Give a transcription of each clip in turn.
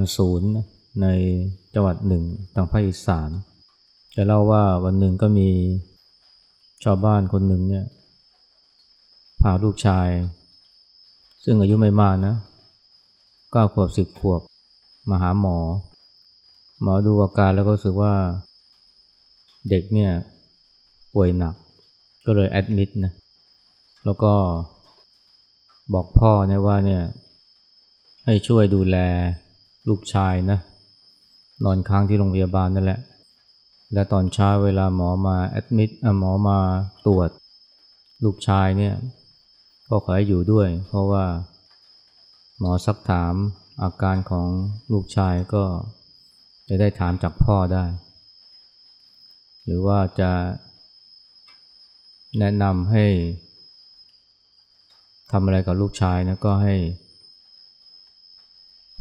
ลศูนย์ในจังหวัดหนึ่งทางภาคอีสานจะเล่าว่าวันหนึ่งก็มีชาวบ้านคนหนึ่งเนี่ยพาลูกชาย ซึ่งอายุไม่มากนะเก้าขวบสิบขวบมาหาหมอ หมอดูอาการแล้วก็รู้สึกว่าเด็กเนี่ยป่วยหนัก ก็เลยแอดมิดนะแล้วก็บอกพ่อเนี่ยว่าเนี่ยให้ช่วยดูแล ลูกชายนะนอนค้างที่โรงพยาบาลนั่นแหละ และตอนเช้าเวลาหมอมาแอดมิดหมอมาตรวจ ลูกชายเนี่ยก็ขอให้อยู่ด้วย เพราะว่า หมอสักถามอาการของลูกชายก็จะได้ถามจากพ่อได้ หรือว่าจะแนะนำให้ทำอะไรกับลูกชายนะก็ให้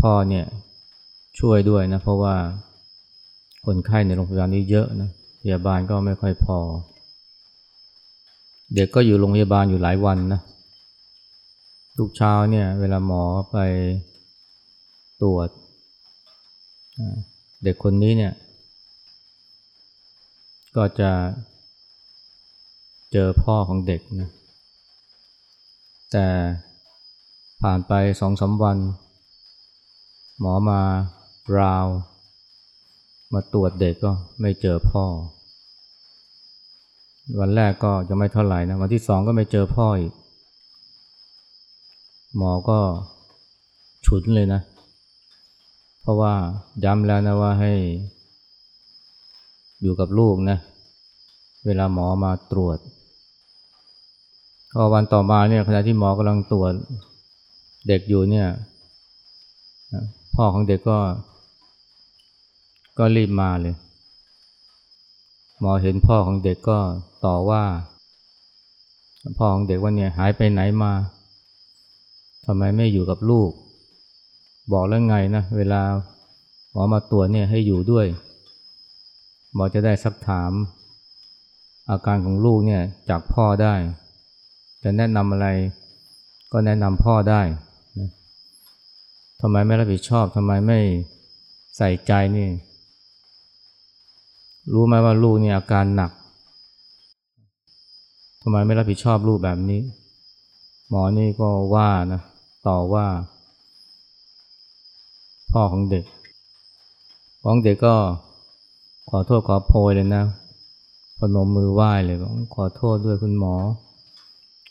พ่อเนี่ย ช่วยด้วยนะ เพราะว่าคนไข้ในโรงพยาบาลนี้เยอะนะพยาบาลก็ไม่ค่อยพอ เด็กก็อยู่โรงพยาบาลอยู่หลายวันนะทุกเช้าเนี่ย เวลาหมอไปตรวจ เด็กคนนี้เนี่ย ก็จะเจอพ่อของเด็กนะแต่ผ่านไปสองสาวัน หมอมา ราว มาตรวจเด็กก็ไม่เจอพ่อ วันแรกก็จะไม่เท่าไหร่นะ วันที่สองก็ไม่เจอพ่ออีก หมอก็ฉุนเลยนะ เพราะว่าย้ำแล้วนะว่าให้ อยู่กับลูกนะ เวลาหมอมาตรวจพอวันต่อมาเนี่ยขณะที่หมอกำลังตรวจเด็กอยู่เนี่ยพ่อของเด็กก็ ก็รีบมาเลย หมอเห็นพ่อของเด็กก็ต่อว่า พ่อของเด็กว่าเนี่ยหายไปไหนมาทำไมไม่อยู่กับลูก บอกแล้วไงนะ เวลาหมอมาตรวจเนี่ยให้อยู่ด้วย หมอจะได้สักถาม อาการของลูกเนี่ยจากพ่อได้ จะแนะนำอะไรก็แนะนำพ่อได้นะทำไมไม่รับผิดชอบทำไมไม่ใส่ใจนี่ รู้ไหมว่าลูกเนี่ยอาการหนักทำไมไม่รับผิดชอบลูกแบบนี้ หมอนี่ก็ว่านะต่อว่า พ่อของเด็กของเด็กก็ขอโทษขอโพยเลยนะพนมมือไหว้เลยบอกขอโทษด้วยคุณหมอ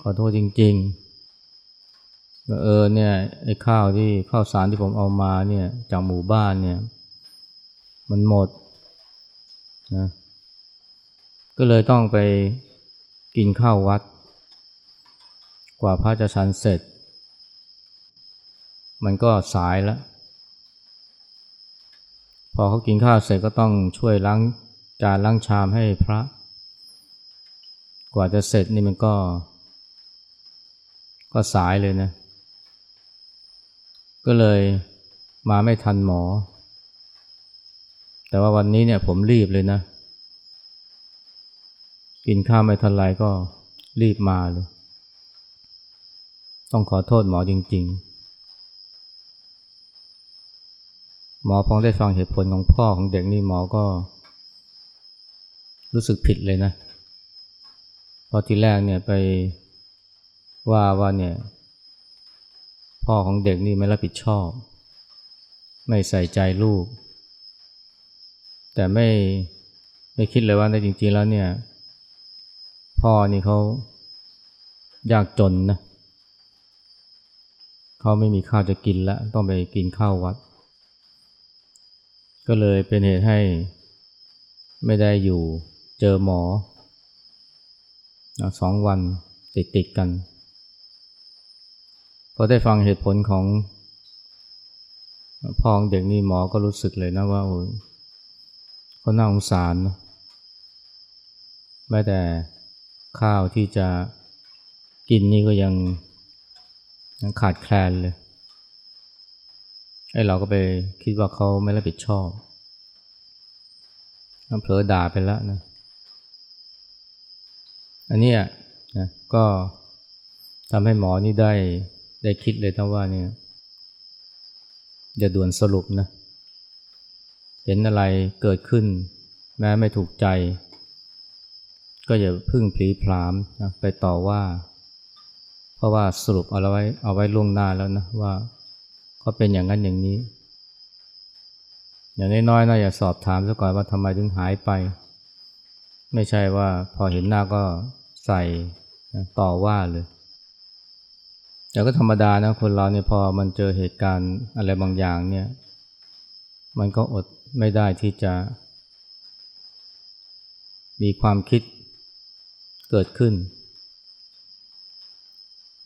ขอโทษจริงๆเออเนี่ยไอ้ข้าวที่ข้าวสารที่ผมเอามาเนี่ยจากหมู่บ้านเนี่ย มันหมด นะก็เลยต้องไปกินข้าววัด กว่าพระจะฉันเสร็จ มันก็สายแล้ว พอเขากินข้าวเสร็จก็ต้องช่วยล้างจานล้างชามให้พระ กว่าจะเสร็จนี่มันก็ ก็สายเลยนะ ก็เลยมาไม่ทันหมอ แต่ว่าวันนี้เนี่ยผมรีบเลยนะ กินข้าวไม่ทันไรก็รีบมาเลย ต้องขอโทษหมอจริง ๆ หมอพองได้ฟังเหตุผลของพ่อของเด็กนี่หมอก็ รู้สึกผิดเลยนะพอที่แรกเนี่ยไปว่าว่าเนี่ย พ่อของเด็กนี่ไม่รับผิดชอบ ไม่ใส่ใจลูก แต่ไม่ไม่คิดเลยว่าในจริง ๆ แล้วเนี่ย พ่อนี่เขายากจนนะเขาไม่มีข้าวจะกินแล้วต้องไปกินข้าววัด ก็เลยเป็นเหตุให้ไม่ได้อยู่เจอหมอสองวันติดติดกันพอได้ฟังเหตุผลของพ่อของเด็กนี่หมอก็รู้สึกเลยนะว่า โอ้เขาน่าสงสารนะแม้แต่ข้าวที่จะกินนี่ก็ยังยังขาดแคลนเลยไอ้เราก็ไปคิดว่าเขาไม่รับผิดชอบเผลอด่าไปแล้วนะ อันนี้นะก็ทำให้หมอนี่ได้ได้คิดเลยทั้งว่าเนี่ยอย่าด่วนสรุปนะ เห็นอะไรเกิดขึ้น แม้ไม่ถูกใจ ก็อย่าพึ่งผลีพรามนะไปต่อว่า เพราะว่าสรุปเอาไว้เอาไว้ล่วงหน้าแล้วนะว่าเขาเป็นอย่างนั้นอย่างนี้ อย่างน้อยๆนะอย่าสอบถามซะก่อนว่าทำไมถึงหายไป ไม่ใช่ว่าพอเห็นหน้าก็ใส่นะต่อว่าเลยแต่ก็ธรรมดานะคนเราเนี่ยพอมันเจอเหตุการณ์อะไรบางอย่างเนี่ย มันก็อดไม่ได้ที่จะ มีความคิดเกิดขึ้น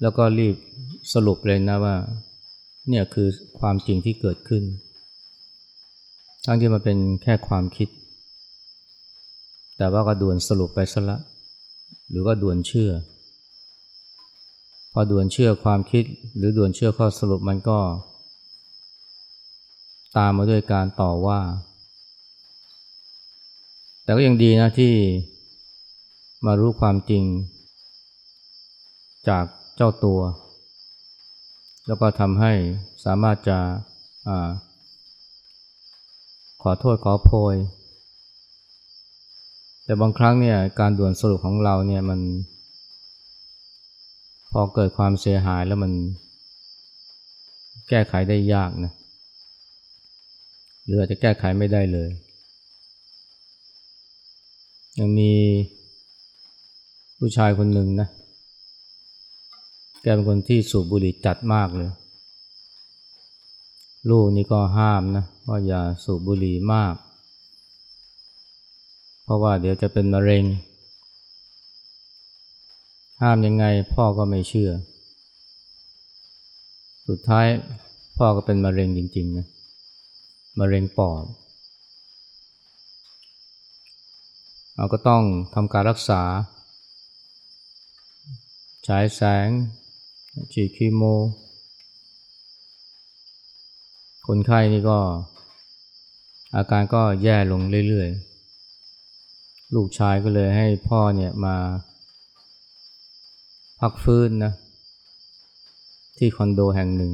แล้วก็รีบสรุปเลยนะว่า เนี่ยคือความจริงที่เกิดขึ้น ทั้งที่มันเป็นแค่ความคิด แต่ว่าก็ด่วนสรุปไปซะละ หรือก็ด่วนเชื่อ พอด่วนเชื่อความคิดหรือด่วนเชื่อข้อสรุปมันก็ ตามมาด้วยการต่อว่า แต่ก็ยังดีนะที่มารู้ความจริง จากเจ้าตัว แล้วก็ทำให้สามารถจะอขอโทษขอโพย แต่บางครั้งเนี่ยการด่วนสรุปของเราเนี่ยมัน พอเกิดความเสียหายแล้วมันแก้ไขได้ยากนะ หรืออาจจะแก้ไขไม่ได้เลย ยังมีผู้ชายคนหนึ่งนะ แกเป็นคนที่สูบบุหรี่จัดมากเลย ลูกนี่ก็ห้ามนะว่าอย่าสูบบุหรี่มาก เพราะว่าเดี๋ยวจะเป็นมะเร็ง ห้ามยังไงพ่อก็ไม่เชื่อ สุดท้ายพ่อก็เป็นมะเร็งจริงๆนะ มะเร็งปอดเราก็ต้องทำการรักษา ฉายแสง ฉีดคีโม คนไข้นี่ก็ อาการก็แย่ลงเรื่อยๆ ลูกชายก็เลยให้พ่อเนี่ยมา พักฟื้นนะ ที่คอนโดแห่งหนึ่ง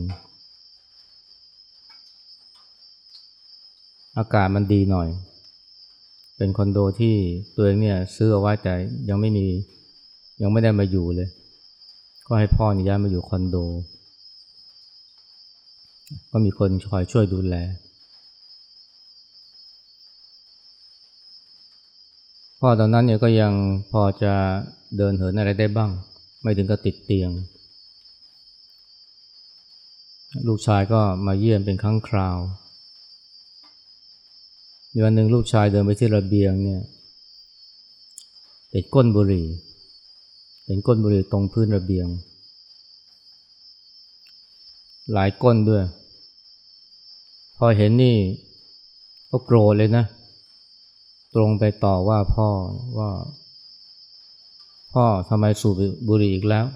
อากาศมันดีหน่อย เป็นคอนโดที่ตัวเองเนี่ยซื้อเอาไว้แต่ยังไม่มียังไม่ได้มาอยู่เลย ก็ให้พ่อนี่ย้ายมาอยู่คอนโด ก็มีคนคอยช่วยดูแล พ่อตอนนั้นเนี่ยก็ยังพอจะเดินเหินอะไรได้บ้าง ไม่ถึงกับติดเตียง ลูกชายก็มาเยี่ยมเป็นครั้งคราว วันหนึ่งลูกชายเดินไปที่ระเบียงเนี่ยเห็นก้นบุหรี่ เห็นก้นบุหรี่ตรงพื้นระเบียง หลายก้นด้วย พอเห็นนี่ก็โกรธเลยนะ ตรงไปต่อว่าพ่อว่า พ่อทำไมสูบบุหรี่อีกแล้ว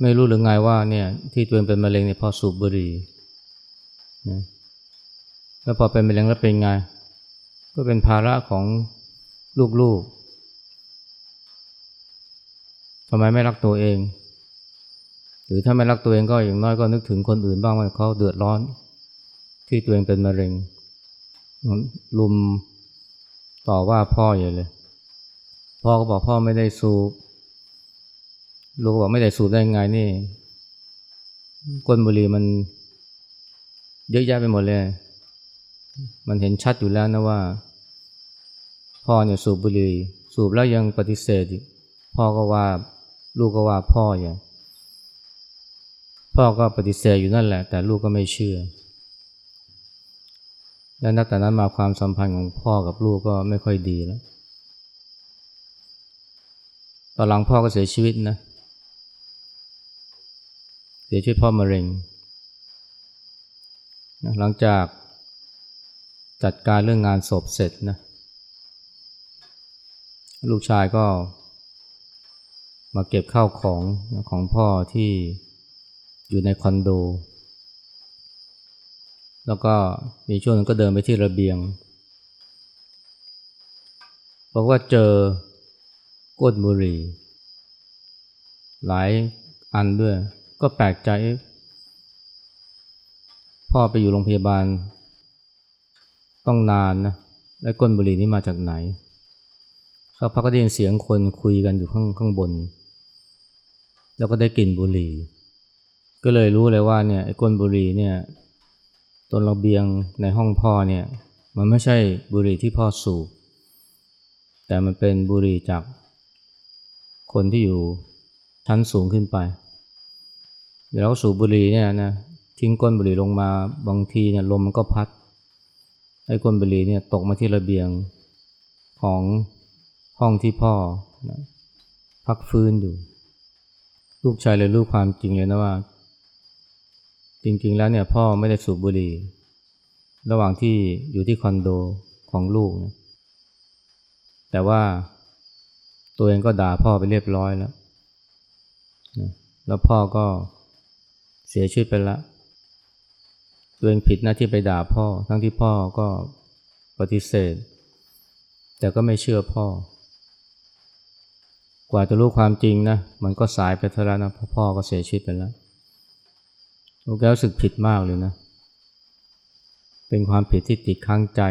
ไม่รู้หรือไงว่าเนี่ยที่ตัวเองเป็นมะเร็งเนี่ยพอสูบบุหรี่นะ แล้วพอเป็นมะเร็งแล้วเป็นไง ก็เป็นภาระของลูกๆทำไมไม่รักตัวเอง หรือถ้าไม่รักตัวเองก็อย่างน้อยก็นึกถึงคนอื่นบ้างว่าเขาเดือดร้อน ที่ตัวเองเป็นมะเร็ง ลุมต่อว่าพ่ออย่าเลย พ่อก็บอกพ่อไม่ได้สูบ ลูกบอกไม่ได้สูบได้ไงนี่ก้นบุหรี่มันเยอะแยะไปหมดเลย มันเห็นชัดอยู่แล้วนะว่า พ่อเนี่ยสูบบุหรี่สูบแล้วยังปฏิเสธอีกพ่อก็ว่าลูกก็ว่าพ่ออย่างพ่อก็ปฏิเสธอยู่นั่นแหละ แต่ลูกก็ไม่เชื่อ และนับแต่นั้นมาความสัมพันธ์ของพ่อกับลูกก็ไม่ค่อยดีแล้วตอนหลังพ่อก็เสียชีวิตนะ เสียชีวิตพ่อมะเร็ง หลังจาก จัดการเรื่องงานศพเสร็จนะ ลูกชายก็ มาเก็บข้าวของของพ่อที่อยู่ในคอนโด แล้วก็มีช่วงนึงก็เดินไปที่ระเบียงบอกว่าเจอก้นบุหรี่ หลายอันด้วย ก็แปลกใจ พ่อไปอยู่โรงพยาบาล ต้องนานนะแล้วก้นบุหรี่นี่มาจากไหนสักพักก็ได้ยินเสียงคนคุยกันอยู่ข้างข้างบน แล้วก็ได้กลิ่นบุหรี่ ก็เลยรู้เลยว่าเนี่ยไอ้ก้นบุหรี่เนี่ยต้นระเบียงในห้องพ่อเนี่ยมันไม่ใช่บุหรี่ที่พ่อสูบ แต่มันเป็นบุหรี่จากคนที่อยู่ชั้นสูงขึ้นไปเวลาเขาสูบบุหรี่เนี่ยนะทิ้งก้นบุหรี่ลงมาบางทีเนี่ยลมมันก็พัด ไอ้ก้นบุหรี่เนี่ยตกมาที่ระเบียงของห้องที่พ่อนะพักฟื้นอยู่ ลูกชายเลยรู้ความจริงเลยนะว่า จริงๆแล้วเนี่ยพ่อไม่ได้สูบบุหรี่ ระหว่างที่อยู่ที่คอนโดของลูกนะแต่ว่าตัวเองก็ด่าพ่อไปเรียบร้อยแล้วนะแล้วพ่อก็เสียชีวิตไปแล้ว ตัวเองผิดนะที่ไปด่าพ่อ ทั้งที่พ่อก็ปฏิเสธ แต่ก็ไม่เชื่อพ่อ กว่าจะรู้ความจริงนะ มันก็สายไปเท่าแล้วนะเพราะพ่อก็เสียชีวิตไปแล้วลูกแก้วรู้สึกผิดมากเลยนะ เป็นความผิดที่ติดข้างใจ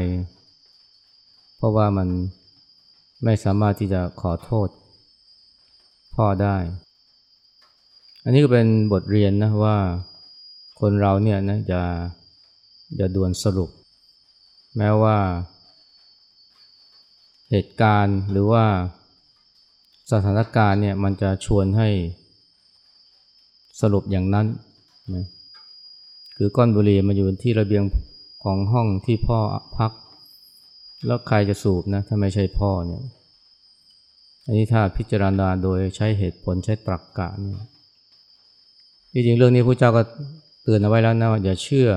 เพราะว่ามันไม่สามารถที่จะขอโทษ พ่อได้ อันนี้ก็เป็นบทเรียนนะว่า คนเราเนี่ยนะอย่าอย่าด่วนสรุป แม้ว่า เหตุการณ์หรือว่าสถานการณ์เนี่ยมันจะชวนให้สรุปอย่างนั้นนะคือก้อนบุหรี่มาอยู่ที่ระเบียงของห้องที่พ่อพัก แล้วใครจะสูบนะถ้าไม่ใช่พ่อเนี่ยอันนี้ถ้าพิจารณาโดยใช้เหตุผลใช้ตรรกกะเนี่ยจริงๆเรื่องนี้พระเจ้าก็ เตือนเอาไว้แล้วนะว่าอย่าเชื่อ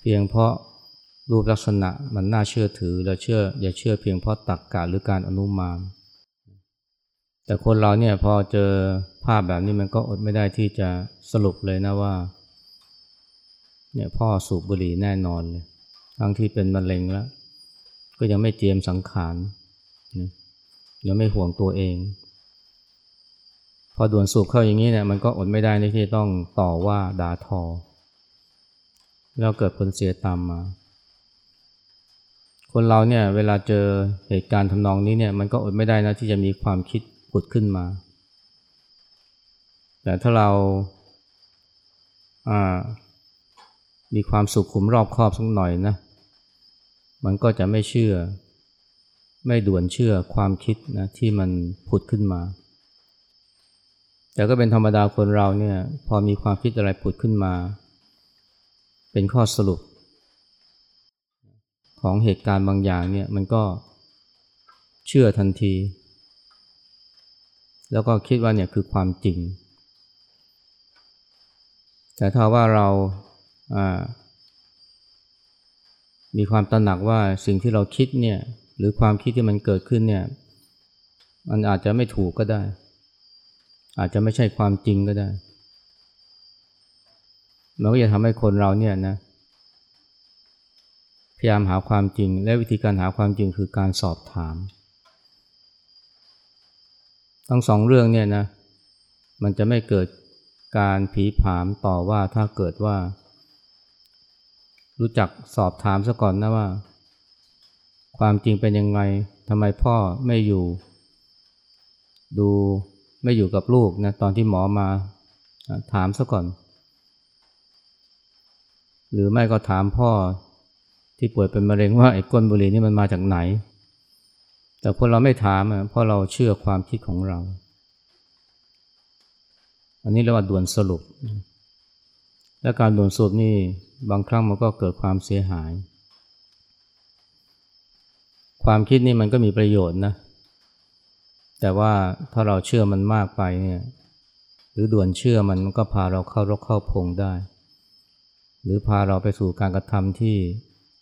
เพียงเพราะรูปลักษณะมันน่าเชื่อถือแล้วเชื่อ อย่าเชื่อเพียงเพราะตรรกกะหรือการอนุมาน แต่คนเราเนี่ยพอเจอภาพแบบนี้มันก็อดไม่ได้ที่จะสรุปเลยนะว่าเนี่ยพ่อสูบบุหรี่แน่นอนเลยทั้งที่เป็นมะเร็งแล้ว ก็ยังไม่เตรียมสังขารยังไม่ห่วงตัวเอง พอด่วนสูบเข้าอย่างนี้เนี่ยมันก็อดไม่ได้ที่ต้องต่อว่าด่าทอ แล้วเกิดผลเสียตามมา คนเราเนี่ยเวลาเจอเหตุการณ์ทำนองนี้เนี่ยมันก็อดไม่ได้นะที่จะมีความคิดผุดขึ้นมา แต่ถ้าเราามีความสุขขุมรอบครอบสักหน่อยนะ มันก็จะไม่เชื่อ ไม่ด่วนเชื่อความคิดนะที่มันผุดขึ้นมา แต่ก็เป็นธรรมดาคนเราเนี่ยพอมีความคิดอะไรผุดขึ้นมา เป็นข้อสรุป ของเหตุการณ์บางอย่างเนี่ยมันก็เชื่อทันที แล้วก็คิดว่าเนี่ยคือความจริง แต่ถ้าว่าเรามีความตระหนักว่าสิ่งที่เราคิดเนี่ยหรือความคิดที่มันเกิดขึ้นเนี่ยมันอาจจะไม่ถูกก็ได้ อาจจะไม่ใช่ความจริงก็ได้ มันก็จะทำให้คนเราเนี่ยนะ พยายามหาความจริง และวิธีการหาความจริงคือการสอบถาม ทั้งสองเรื่องเนี่ยนะ มันจะไม่เกิดการผีผามต่อว่าถ้าเกิดว่า รู้จักสอบถามซะก่อนนะว่า ความจริงเป็นยังไงทำไมพ่อไม่อยู่ ดู ไม่อยู่กับลูกนะตอนที่หมอมาถามซะก่อน หรือไม่ก็ถามพ่อที่ป่วยเป็นมะเร็งว่าไอ้ก้นบุหรี่นี่มันมาจากไหน แต่คนเราไม่ถามเพราะเราเชื่อความคิดของเรา อันนี้เรียกว่าด่วนสรุป และการด่วนสรุปนี่บางครั้งมันก็เกิดความเสียหาย ความคิดนี่มันก็มีประโยชน์นะ แต่ว่าถ้าเราเชื่อมันมากไปเนี่ยหรือด่วนเชื่อมันมันก็พาเราเข้ารกเข้าพงได้ หรือพาเราไปสู่การกระทำที่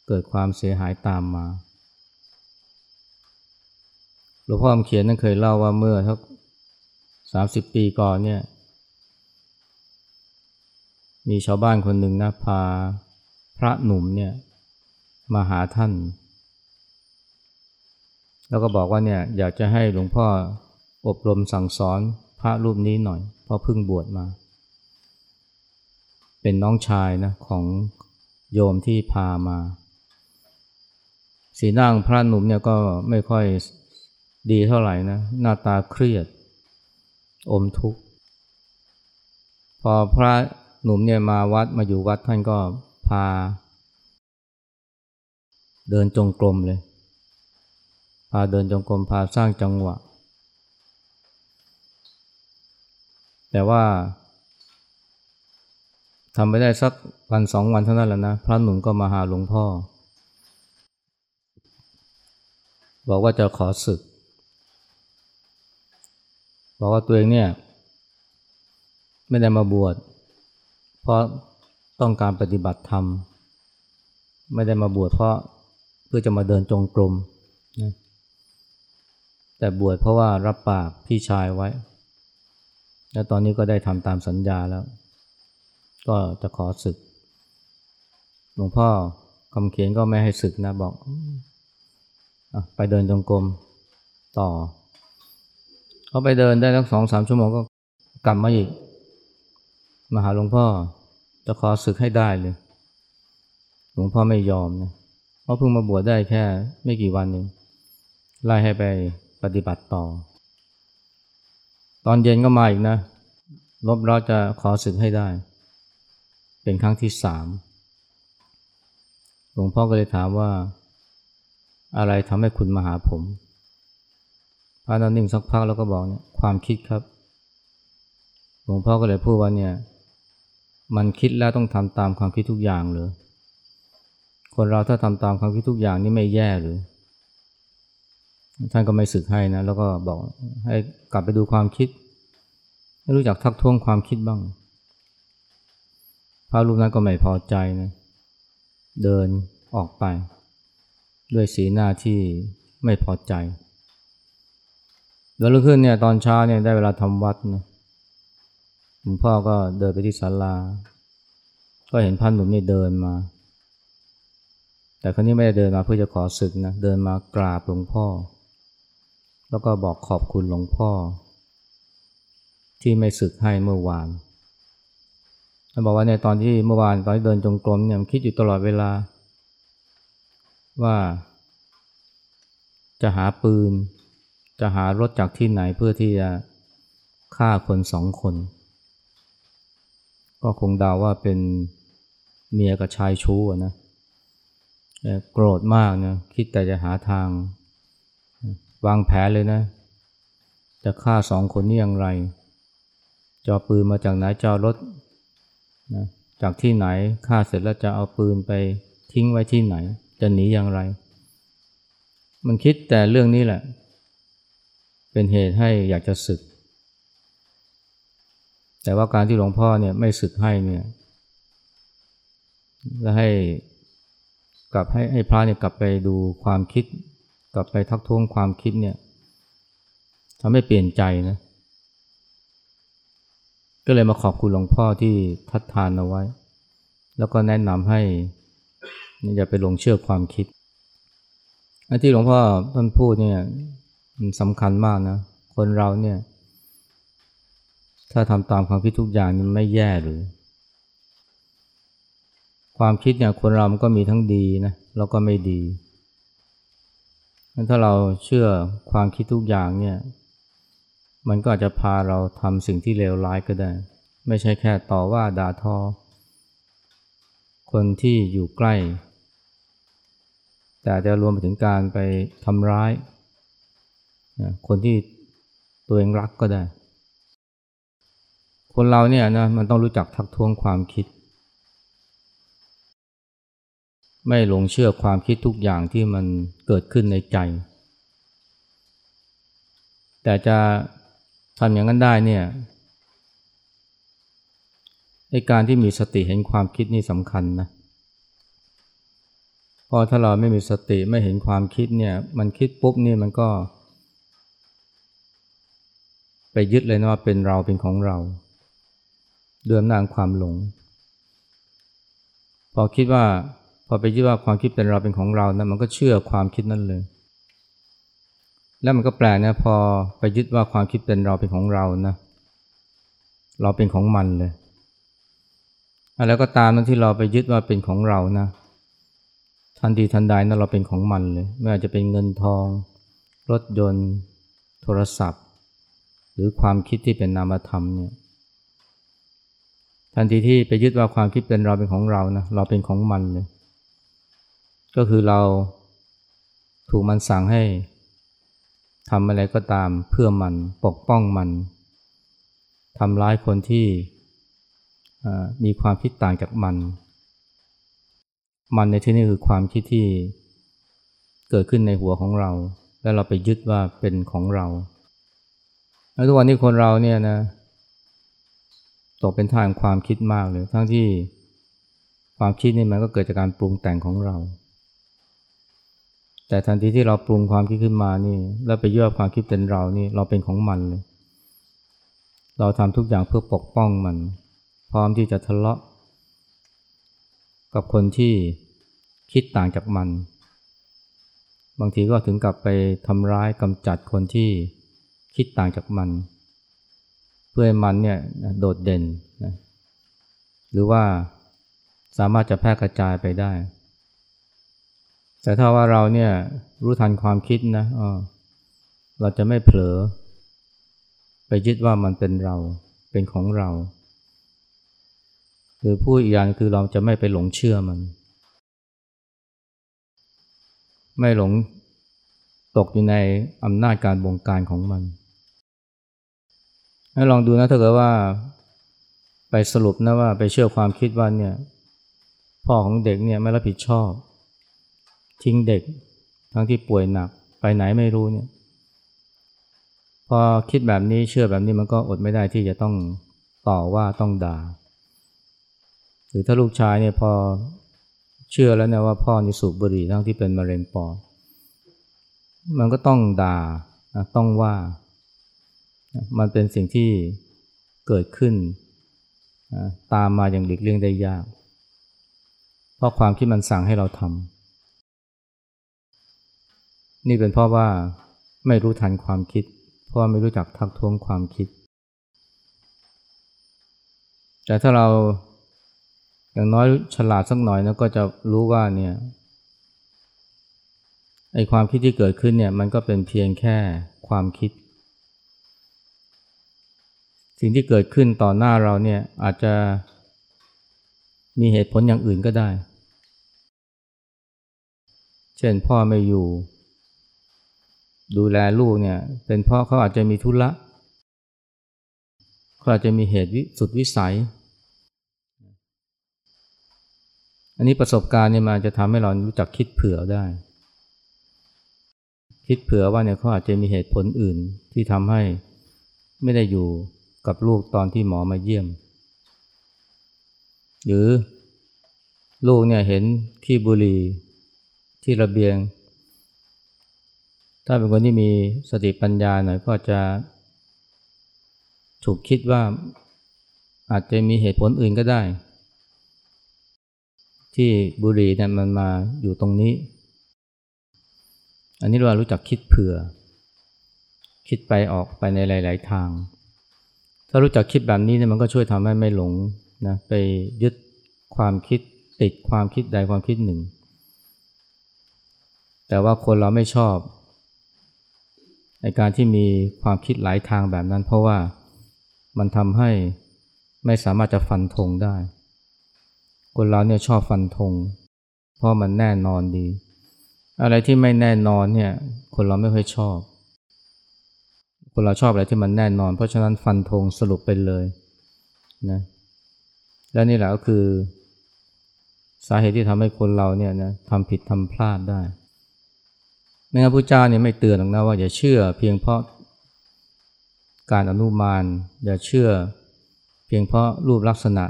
เกิดความเสียหายตามมาหลวงพ่อเขียนนั้นเคยเล่าว่าเมื่อทักสามสิบปีก่อนเนี่ยมีชาวบ้านคนหนึ่งนะพาพระหนุ่มเนี่ยมาหาท่าน แล้วก็บอกว่าเนี่ยอยากจะให้หลวงพ่ออบรมสั่งสอนพระรูปนี้หน่อย เพราะเพิ่งบวชมา เป็นนน้องชายนะของโยมที่พามา สีหน้าของพระหนุ่มเนี่ยก็ไม่ค่อยดีเท่าไหร่นะหน้าตาเครียด อมทุกข์ พอพระหนุ่มเนี่ยมาวัดมาอยู่วัดท่านก็พา เดินจงกรมเลย พาเดินจงกรมพาสร้างจังหวะ แต่ว่าทำไปได้สักวันสองวันเท่านั้นแหละนะ พระหนุ่มก็มาหาหลวงพ่อ บอกว่าจะขอศึก บอกว่าตัวเองเนี่ย ไม่ได้มาบวชเพราะต้องการปฏิบัติธรรม ไม่ได้มาบวชเพราะเพื่อจะมาเดินจงกรม แต่บวชเพราะว่ารับปากพี่ชายไว้ แล้วตอนนี้ก็ได้ทำตามสัญญาแล้ว ก็จะขอศึก หลวงพ่อคำเขียนก็ไม่ให้ศึกนะบอกอไปเดินจงกรมต่อเขาไปเดินได้ทั้งสองสามชั่วโมงก็กลับมาอีก มาหาหลวงพ่อจะขอศึกให้ได้เลย หลวงพ่อไม่ยอมนะเพราะเพิ่งมาบวชได้แค่ไม่กี่วันเองไล่ให้ไป ปฏิบัติต่อ ตอนเย็นก็มาอีกนะลบเราจะขอศึกให้ได้ เป็นครั้งที่สามหลวงพ่อก็เลยถามว่า อะไรทำให้คุณมาหาผมพระนันนิ่งสักพักแล้วก็บอกเนี่ยความคิดครับ หลวงพ่อก็เลยพูดว่าเนี่ย มันคิดแล้วต้องทำตามความคิดทุกอย่างเลยคนเราถ้าทำตามความคิดทุกอย่างนี่ไม่แย่หรือ ท่านก็ไม่สึกให้นะแล้วก็บอกให้กลับไปดูความคิด ให้รู้จักทักท้วงความคิดบ้าง พระรูปนั้นก็ไม่พอใจนะเดินออกไป ด้วยสีหน้าที่ไม่พอใจเดินลุกขึ้นเนี่ยตอนเช้าเนี่ยได้เวลาทำวัดนะหลวงพ่อก็เดินไปที่ศาลา ก็เห็นพันหนุ่มนี่เดินมา แต่คนนี้ไม่ได้เดินมาเพื่อจะขอศึกนะ เดินมากราบหลวงพ่อ แล้วก็บอกขอบคุณหลวงพ่อ ที่ไม่ศึกให้เมื่อวานเขาบอกว่าเนี่ยตอนที่เมื่อวานตอนที่เดินจงกรมเนี่ยคิดอยู่ตลอดเวลา ว่า จะหาปืน จะหารถจากที่ไหนเพื่อที่จะฆ่าคนสองคน ก็คงเดาว่าเป็นเมียกับชายชู้นะโกรธมากนะคิดแต่จะหาทาง วางแผนเลยนะ จะฆ่าสองคนนี้อย่างไรจะเอปืนมาจากไหนจะเอรถนะจากที่ไหนฆ่าเสร็จแล้วจะเอาปืนไปทิ้งไว้ที่ไหน จะหนีอย่างไร มันคิดแต่เรื่องนี้แหละ เป็นเหตุให้อยากจะศึก แต่ว่าการที่หลวงพ่อเนี่ยไม่ศึกให้เนี่ยและให้กลับให้ให้พระเนี่ยกลับไปดูความคิด กลับไปทักท้วงความคิดเนี่ยทำให้เปลี่ยนใจนะ ก็เลยมาขอบคุณหลวงพ่อที่ทัดทานเอาไว้ แล้วก็แนะนำให้อย่าไปหลงเชื่อความคิดอันที่หลวงพ่อท่านพูดเนี่ยมันสำคัญมากนะ คนเราเนี่ย ถ้าทำตามความคิดทุกอย่างมันไม่แย่หรือ ความคิดเนี่ยคนเรามันก็มีทั้งดีนะแล้วก็ไม่ดี ถ้าเราเชื่อความคิดทุกอย่างเนี่ย มันก็อาจจะพาเราทำสิ่งที่เลวร้ายก็ได้ ไม่ใช่แค่ต่อว่าด่าทอ คนที่อยู่ใกล้ แต่จะรวมไปถึงการไปทำร้าย คนที่ตัวเองรักก็ได้ คนเราเนี่ยนะมันต้องรู้จักทักท้วงความคิด ไม่หลงเชื่อความคิดทุกอย่างที่มันเกิดขึ้นในใจ แต่จะทำอย่างนั้นได้เนี่ยในการที่มีสติเห็นความคิดนี่สำคัญนะเพราะถ้าเราไม่มีสติไม่เห็นความคิดเนี่ย มันคิดปุ๊บนี่มันก็ ไปยึดเลยนะว่าเป็นเราเป็นของเราเดือมนางความหลง พอคิดว่า พอไปยึดว่าความคิดเป็นเราเป็นของเรานะมันก็เชื่อความคิดนั้นเลย แล้วมันก็แปลกนะพอไปยึดว่าความคิดเป็นเราเป็นของเรานะเราเป็นของมันเลยคอะไรก็ตามนั้นที่เราไปยึดว่าเป็นของเรานะทันทีทันใดนั้นเราเป็นของมันเลยไม่ว่าจะเป็นเงินทอง รถยนต์ โทรศัพท์ หรือความคิดที่เป็นนามธรรมเนี่ยทันทีที่ไปยึดว่าความคิดเป็นเราเป็นของเรานะเราเป็นของมันเลย ก็คือเราถูกมันสั่งให้ทำอะไรก็ตามเพื่อมันปกป้องมันทำร้ายคนที่มีความคิดต่างจากมัน มันในที่นี้คือความคิดที่เกิดขึ้นในหัวของเรา แล้วเราไปยึดว่าเป็นของเรา แล้วทุกวันนี้คนเราเนี่ยนะตกเป็นทางความคิดมากเลย ทั้งที่ความคิดนี่มันก็เกิดจากการปรุงแต่งของเรา แต่ทันทีที่เราปรุงความคิดขึ้นมานี่ แล้วไปยึดความคิดเป็นเรานี่เราเป็นของมันเลย เราทำทุกอย่างเพื่อปกป้องมัน พร้อมที่จะทะเลาะ กับคนที่คิดต่างจากมัน บางทีก็ถึงกับไปทำร้ายกำจัดคนที่คิดต่างจากมัน เพื่อให้มันเนี่ยโดดเด่นนะหรือว่าสามารถจะแพร่กระจายไปได้ แต่ถ้าว่าเราเนี่ยรู้ทันความคิดนะเราจะไม่เผลอ ไปยึดว่ามันเป็นเราเป็นของเราหรือพูดอีกอย่างคือเราจะไม่ไปหลงเชื่อมัน ไม่หลงตกอยู่ในอำนาจการบงการของมันให้ลองดูนะถ้าเกิดว่าไปสรุปนะว่าไปเชื่อความคิดว่าเนี่ยพ่อของเด็กเนี่ยไม่รับผิดชอบ ทิ้งเด็ก ทั้งที่ป่วยหนักไปไหนไม่รู้เนี่ย พอคิดแบบนี้เชื่อแบบนี้มันก็อดไม่ได้ที่จะต้องต่อว่าต้องด่า หรือถ้าลูกชายเนี่ยพอเชื่อแล้วเนี่ยว่าพ่อนี่สูบบุหรี่ทั้งที่เป็นมะเร็งปอดมันก็ต้องด่าต้องว่า มันเป็นสิ่งที่เกิดขึ้น ตามมาอย่างหลีกเลี่ยงได้ยาก เพราะความคิดมันสั่งให้เราทำ นี่เป็นเพราะว่าไม่รู้ทันความคิด เพราะไม่รู้จักทักท้วงความคิด แต่ถ้าเราอย่างน้อยฉลาดสักหน่อยนะก็จะรู้ว่าเนี่ยไอความคิดที่เกิดขึ้นเนี่ยมันก็เป็นเพียงแค่ความคิด สิ่งที่เกิดขึ้นต่อหน้าเราเนี่ยอาจจะมีเหตุผลอย่างอื่นก็ได้ เช่นพ่อไม่อยู่ ดูแลลูกเนี่ยเป็นเพราะเขาอาจจะมีธุระเขาอาจจะมีเหตุสุดวิสัย อันนี้ประสบการณ์เนี่ยมันจะทำให้เรารู้จักคิดเผื่อได้ คิดเผื่อว่าเนี่ยเขาอาจจะมีเหตุผลอื่นที่ทำให้ไม่ได้อยู่กับลูกตอนที่หมอมาเยี่ยม หรือลูกเนี่ยเห็นขี้บุหรี่ที่ระเบียง ถ้าเป็นคนที่มีสติปัญญาหน่อยก็จะถูกคิดว่าอาจจะมีเหตุผลอื่นก็ได้ ที่บุรีเนี่ยมันมาอยู่ตรงนี้ อันนี้เรารู้จักคิดเผื่อ คิดไปออกไปในหลาย ๆ ทาง ถ้ารู้จักคิดแบบนี้เนี่ยมันก็ช่วยทำให้ไม่หลงนะไปยึดความคิดติดความคิดใดความคิดหนึ่ง แต่ว่าคนเราไม่ชอบ ในการที่มีความคิดหลายทางแบบนั้น เพราะว่ามันทำให้ไม่สามารถจะฟันธงได้ คนเราเนี่ยชอบฟันธง เพราะมันแน่นอนดี อะไรที่ไม่แน่นอนเนี่ย คนเราไม่ค่อยชอบ คนเราชอบอะไรที่มันแน่นอน เพราะฉะนั้นฟันธงสรุปไปเลยนะและนี่แหละก็คือ สาเหตุที่ทำให้คนเราเนี่ยนะทำผิดทำพลาดได้ ไม่งั้นพระเจ้าเนี่ยไม่เตือนหรอกนะว่าอย่าเชื่อเพียงเพราะการอนุมาน อย่าเชื่อ เพียงเพราะรูปลักษณะ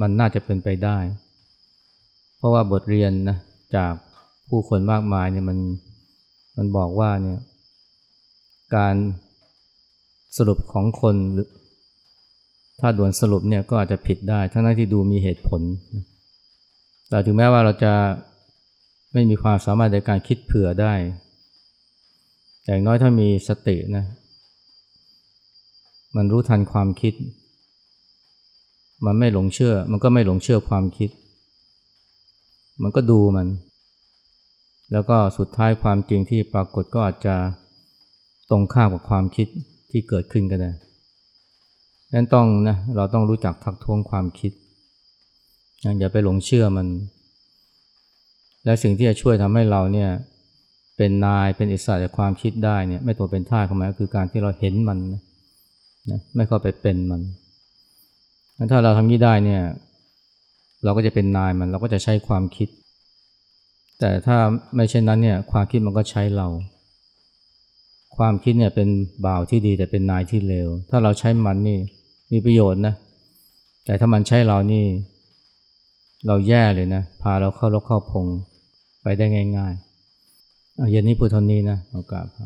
มันน่าจะเป็นไปได้ เพราะว่าบทเรียนนะจากผู้คนมากมายเนี่ยมันมันบอกว่าเนี่ยการสรุปของคนหรือถ้าด่วนสรุปเนี่ยก็อาจจะผิดได้ ทั้งที่ดูมีเหตุผล แต่ถึงแม้ว่าเราจะ ไม่มีความสามารถในการคิดเผื่อได้ แต่น้อยถ้ามีสตินะ มันรู้ทันความคิด มันไม่หลงเชื่อ มันก็ไม่หลงเชื่อความคิด มันก็ดูมัน แล้วก็สุดท้ายความจริงที่ปรากฏก็อาจจะตรงข้ามกับความคิดที่เกิดขึ้นก็ได้ดังนั้นต้องนะ เราต้องรู้จักทักท้วงความคิด อย่าไปหลงเชื่อมัน และสิ่งที่จะช่วยทำให้เราเนี่ยเป็นนายเป็นอิสระจากความคิดได้เนี่ยไม่ตัวเป็นท่าของมันก็คือการที่เราเห็นมันนะนะไม่เข้าไปเป็นมันถ้าเราทำนี้ได้เนี่ยเราก็จะเป็นนายมันเราก็จะใช้ความคิด แต่ถ้าไม่เช่นนั้นเนี่ยความคิดมันก็ใช้เรา ความคิดเนี่ยเป็นบ่าวที่ดีแต่เป็นนายที่เลวถ้าเราใช้มันนี่มีประโยชน์นะแต่ถ้ามันใช้เรานี่ เราแย่เลยนะพาเราเข้ารกเข้าพง ไปได้ง่ายๆเอาเย็นนี้พูดเท่านี้นะโอกาสครับ